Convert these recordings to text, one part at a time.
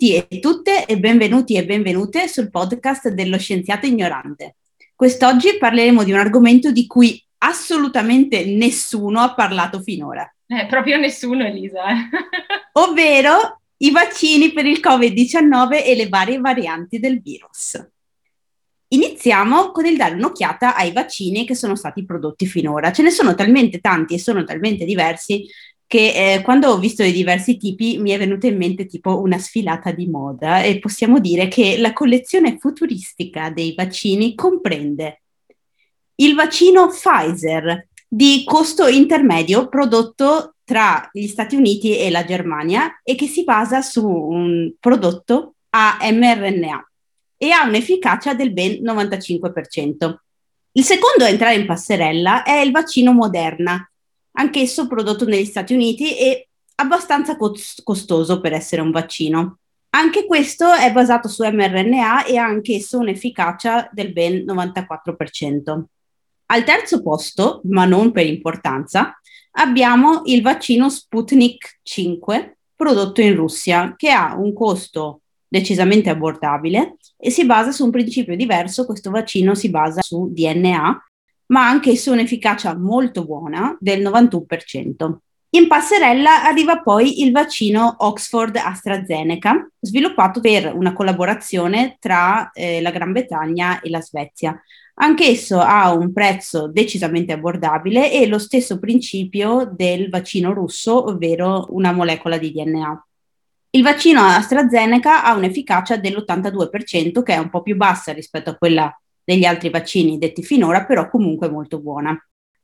Tutti e tutte e benvenuti e benvenute sul podcast dello Scienziato Ignorante. Quest'oggi parleremo di un argomento di cui assolutamente nessuno ha parlato finora. Eh, proprio nessuno, Elisa. ovvero i vaccini per il Covid-19 e le varie varianti del virus. Iniziamo con il dare un'occhiata ai vaccini che sono stati prodotti finora. Ce ne sono talmente tanti e sono talmente diversi che eh, quando ho visto i diversi tipi mi è venuta in mente tipo una sfilata di moda e possiamo dire che la collezione futuristica dei vaccini comprende il vaccino Pfizer di costo intermedio prodotto tra gli Stati Uniti e la Germania e che si basa su un prodotto a mRNA e ha un'efficacia del ben 95%. Il secondo a entrare in passerella è il vaccino Moderna, anch'esso prodotto negli Stati Uniti e abbastanza costoso per essere un vaccino. Anche questo è basato su mRNA e ha anch'esso un'efficacia del ben 94%. Al terzo posto, ma non per importanza, abbiamo il vaccino Sputnik 5 prodotto in Russia, che ha un costo decisamente abbordabile e si basa su un principio diverso. Questo vaccino si basa su DNA ma anche su un'efficacia molto buona del 91%. In passerella arriva poi il vaccino Oxford AstraZeneca, sviluppato per una collaborazione tra eh, la Gran Bretagna e la Svezia. Anch'esso ha un prezzo decisamente abbordabile e lo stesso principio del vaccino russo, ovvero una molecola di DNA. Il vaccino AstraZeneca ha un'efficacia dell'82%, che è un po' più bassa rispetto a quella degli altri vaccini detti finora, però comunque molto buona.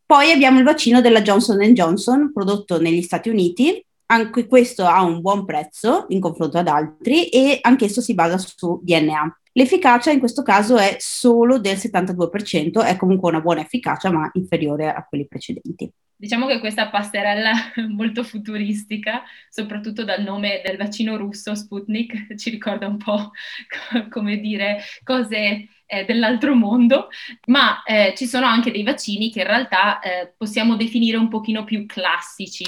Poi abbiamo il vaccino della Johnson Johnson, prodotto negli Stati Uniti. Anche questo ha un buon prezzo in confronto ad altri e anch'esso si basa su DNA. L'efficacia in questo caso è solo del 72%, è comunque una buona efficacia, ma inferiore a quelli precedenti. Diciamo che questa passerella molto futuristica, soprattutto dal nome del vaccino russo Sputnik, ci ricorda un po' come dire cose eh, dell'altro mondo, ma eh, ci sono anche dei vaccini che in realtà eh, possiamo definire un pochino più classici,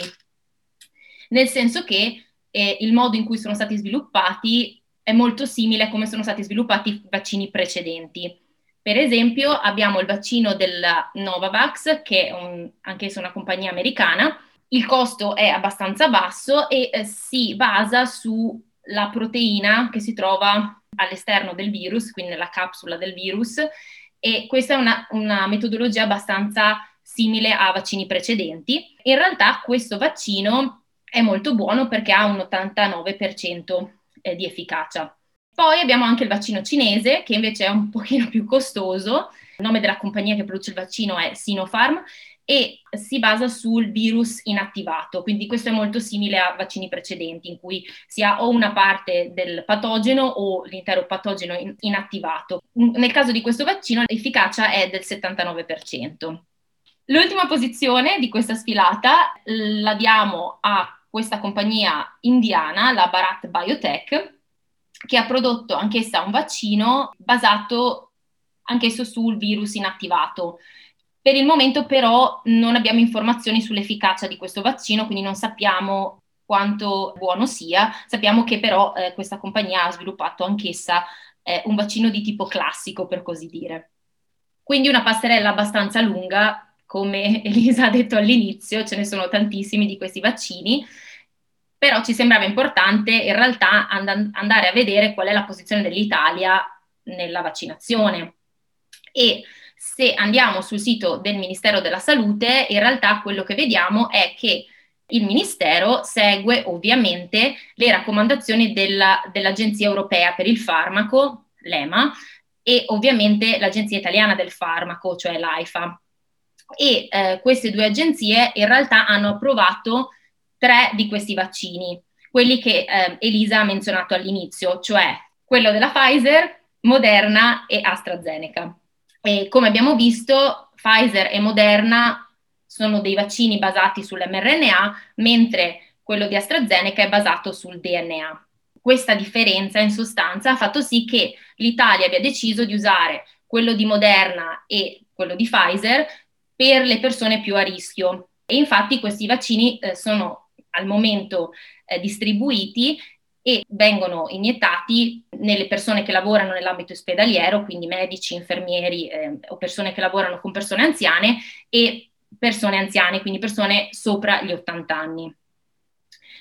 nel senso che eh, il modo in cui sono stati sviluppati è molto simile a come sono stati sviluppati i vaccini precedenti. Per esempio abbiamo il vaccino della Novavax, che è un, anch'essa una compagnia americana, il costo è abbastanza basso e eh, si basa sulla proteina che si trova all'esterno del virus, quindi nella capsula del virus, e questa è una, una metodologia abbastanza simile a vaccini precedenti. In realtà questo vaccino è molto buono perché ha un 89% eh, di efficacia. Poi abbiamo anche il vaccino cinese, che invece è un pochino più costoso. Il nome della compagnia che produce il vaccino è Sinopharm e si basa sul virus inattivato, quindi questo è molto simile a vaccini precedenti in cui si ha o una parte del patogeno o l'intero patogeno in- inattivato. Nel caso di questo vaccino l'efficacia è del 79%. L'ultima posizione di questa sfilata la diamo a questa compagnia indiana, la Bharat Biotech, che ha prodotto anch'essa un vaccino basato anch'esso sul virus inattivato. Per il momento però non abbiamo informazioni sull'efficacia di questo vaccino, quindi non sappiamo quanto buono sia. Sappiamo che però eh, questa compagnia ha sviluppato anch'essa eh, un vaccino di tipo classico, per così dire. Quindi una passerella abbastanza lunga, come Elisa ha detto all'inizio, ce ne sono tantissimi di questi vaccini, però ci sembrava importante in realtà and- andare a vedere qual è la posizione dell'Italia nella vaccinazione. E se andiamo sul sito del Ministero della Salute, in realtà quello che vediamo è che il Ministero segue ovviamente le raccomandazioni della, dell'Agenzia Europea per il Farmaco, l'EMA, e ovviamente l'Agenzia Italiana del Farmaco, cioè l'AIFA. E eh, queste due agenzie in realtà hanno approvato tre di questi vaccini, quelli che eh, Elisa ha menzionato all'inizio, cioè quello della Pfizer, Moderna e AstraZeneca. E come abbiamo visto, Pfizer e Moderna sono dei vaccini basati sull'mRNA, mentre quello di AstraZeneca è basato sul DNA. Questa differenza in sostanza ha fatto sì che l'Italia abbia deciso di usare quello di Moderna e quello di Pfizer per le persone più a rischio. E infatti questi vaccini eh, sono al momento eh, distribuiti e vengono iniettati nelle persone che lavorano nell'ambito ospedaliero, quindi medici, infermieri eh, o persone che lavorano con persone anziane e persone anziane, quindi persone sopra gli 80 anni.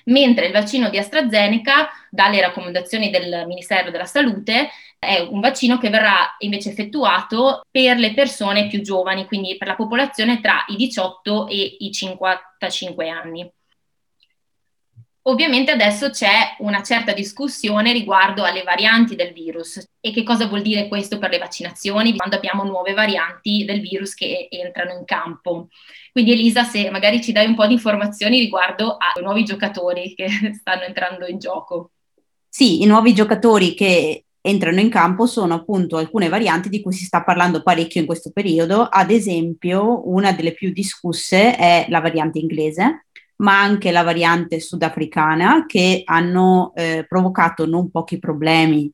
Mentre il vaccino di AstraZeneca, dalle raccomandazioni del Ministero della Salute, è un vaccino che verrà invece effettuato per le persone più giovani, quindi per la popolazione tra i 18 e i 55 anni. Ovviamente adesso c'è una certa discussione riguardo alle varianti del virus e che cosa vuol dire questo per le vaccinazioni quando abbiamo nuove varianti del virus che entrano in campo. Quindi Elisa, se magari ci dai un po' di informazioni riguardo ai nuovi giocatori che stanno entrando in gioco. Sì, i nuovi giocatori che entrano in campo sono appunto alcune varianti di cui si sta parlando parecchio in questo periodo. Ad esempio, una delle più discusse è la variante inglese, ma anche la variante sudafricana che hanno eh, provocato non pochi problemi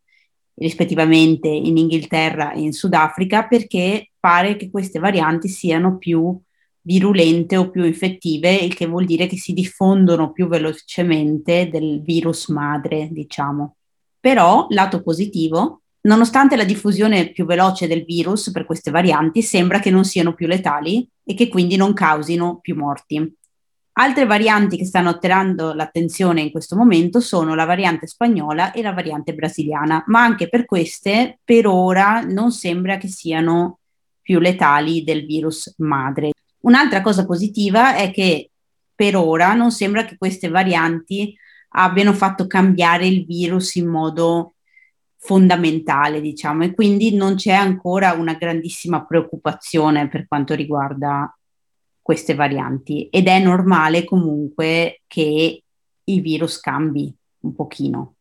rispettivamente in Inghilterra e in Sudafrica perché pare che queste varianti siano più virulente o più infettive, il che vuol dire che si diffondono più velocemente del virus madre, diciamo. Però, lato positivo, nonostante la diffusione più veloce del virus per queste varianti, sembra che non siano più letali e che quindi non causino più morti. Altre varianti che stanno attirando l'attenzione in questo momento sono la variante spagnola e la variante brasiliana, ma anche per queste per ora non sembra che siano più letali del virus madre. Un'altra cosa positiva è che per ora non sembra che queste varianti abbiano fatto cambiare il virus in modo fondamentale, diciamo, e quindi non c'è ancora una grandissima preoccupazione per quanto riguarda queste varianti ed è normale comunque che il virus cambi un pochino.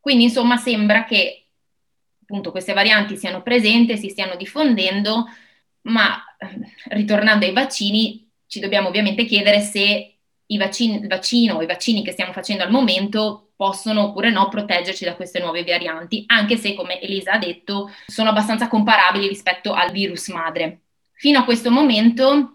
Quindi insomma sembra che appunto queste varianti siano presenti, si stiano diffondendo, ma ritornando ai vaccini ci dobbiamo ovviamente chiedere se i vaccini, il vaccino o i vaccini che stiamo facendo al momento possono oppure no proteggerci da queste nuove varianti, anche se come Elisa ha detto sono abbastanza comparabili rispetto al virus madre. Fino a questo momento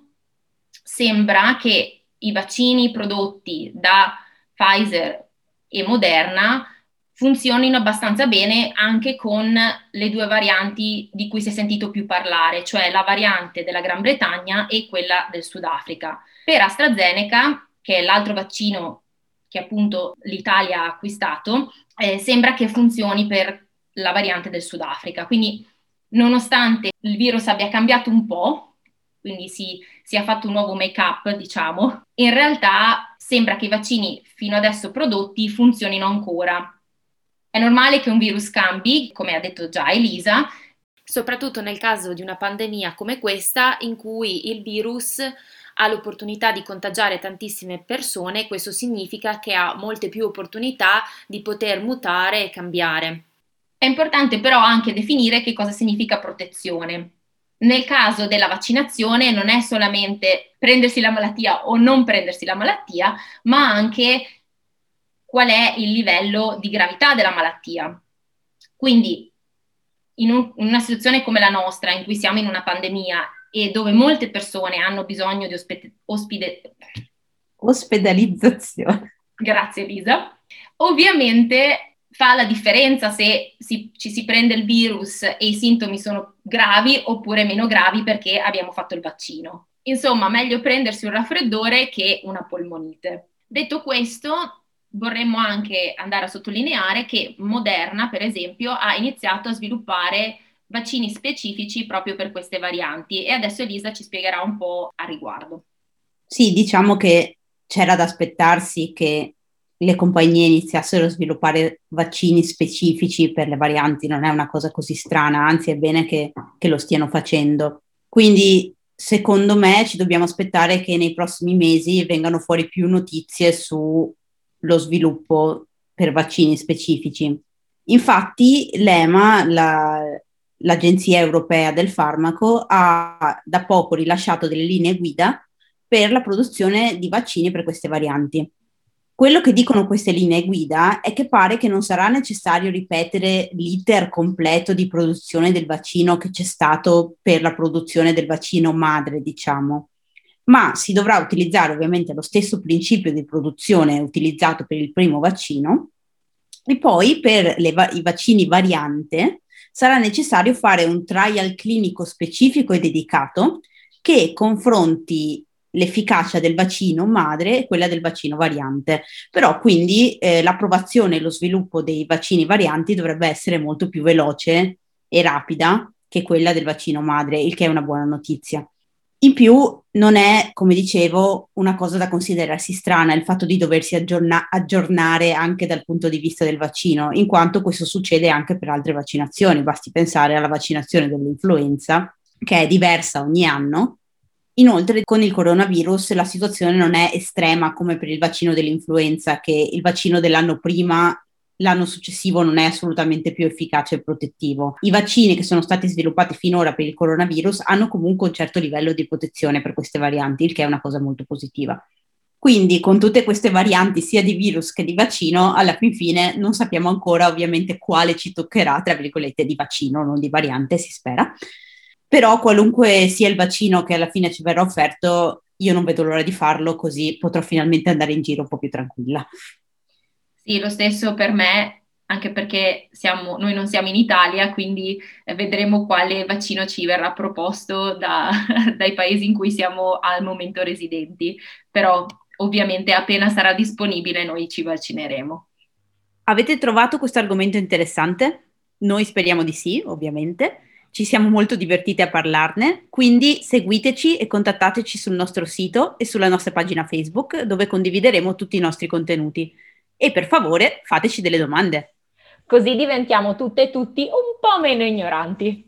sembra che i vaccini prodotti da Pfizer e Moderna funzionino abbastanza bene anche con le due varianti di cui si è sentito più parlare, cioè la variante della Gran Bretagna e quella del Sudafrica. Per AstraZeneca, che è l'altro vaccino che appunto l'Italia ha acquistato, eh, sembra che funzioni per la variante del Sudafrica. Quindi, nonostante il virus abbia cambiato un po', quindi si, è fatto un nuovo make-up, diciamo, in realtà sembra che i vaccini fino adesso prodotti funzionino ancora. È normale che un virus cambi, come ha detto già Elisa, soprattutto nel caso di una pandemia come questa, in cui il virus ha l'opportunità di contagiare tantissime persone, questo significa che ha molte più opportunità di poter mutare e cambiare. È importante però anche definire che cosa significa protezione. Nel caso della vaccinazione non è solamente prendersi la malattia o non prendersi la malattia, ma anche qual è il livello di gravità della malattia. Quindi in, un, in una situazione come la nostra, in cui siamo in una pandemia e dove molte persone hanno bisogno di ospite, ospide, ospedalizzazione. Grazie Elisa. Ovviamente fa la differenza se si, ci si prende il virus e i sintomi sono gravi oppure meno gravi perché abbiamo fatto il vaccino. Insomma, meglio prendersi un raffreddore che una polmonite. Detto questo, vorremmo anche andare a sottolineare che Moderna, per esempio, ha iniziato a sviluppare vaccini specifici proprio per queste varianti e adesso Elisa ci spiegherà un po' a riguardo. Sì, diciamo che c'era da aspettarsi che le compagnie iniziassero a sviluppare vaccini specifici per le varianti, non è una cosa così strana, anzi è bene che, che lo stiano facendo. Quindi secondo me ci dobbiamo aspettare che nei prossimi mesi vengano fuori più notizie sullo sviluppo per vaccini specifici. Infatti l'EMA, la, l'Agenzia Europea del Farmaco, ha da poco rilasciato delle linee guida per la produzione di vaccini per queste varianti. Quello che dicono queste linee guida è che pare che non sarà necessario ripetere l'iter completo di produzione del vaccino che c'è stato per la produzione del vaccino madre, diciamo, ma si dovrà utilizzare ovviamente lo stesso principio di produzione utilizzato per il primo vaccino E poi per va- i vaccini variante sarà necessario fare un trial clinico specifico e dedicato che confronti l'efficacia del vaccino madre e quella del vaccino variante. Però quindi eh, l'approvazione e lo sviluppo dei vaccini varianti dovrebbe essere molto più veloce e rapida che quella del vaccino madre, il che è una buona notizia. In più non è, come dicevo, una cosa da considerarsi strana il fatto di doversi aggiorna- aggiornare anche dal punto di vista del vaccino, in quanto questo succede anche per altre vaccinazioni. Basti pensare alla vaccinazione dell'influenza, che è diversa ogni anno. Inoltre, con il coronavirus la situazione non è estrema come per il vaccino dell'influenza, che il vaccino dell'anno prima l'anno successivo non è assolutamente più efficace e protettivo. I vaccini che sono stati sviluppati finora per il coronavirus hanno comunque un certo livello di protezione per queste varianti, il che è una cosa molto positiva. Quindi con tutte queste varianti sia di virus che di vaccino, alla fin fine non sappiamo ancora ovviamente quale ci toccherà, tra virgolette, di vaccino, non di variante, si spera. Però qualunque sia il vaccino che alla fine ci verrà offerto, io non vedo l'ora di farlo, così potrò finalmente andare in giro un po' più tranquilla. Sì, lo stesso per me, anche perché siamo, noi non siamo in Italia, quindi eh, vedremo quale vaccino ci verrà proposto da, dai paesi in cui siamo al momento residenti. Però ovviamente appena sarà disponibile noi ci vaccineremo. Avete trovato questo argomento interessante? Noi speriamo di sì, ovviamente. Ci siamo molto divertiti a parlarne, quindi seguiteci e contattateci sul nostro sito e sulla nostra pagina Facebook dove condivideremo tutti i nostri contenuti e per favore fateci delle domande. Così diventiamo tutte e tutti un po' meno ignoranti.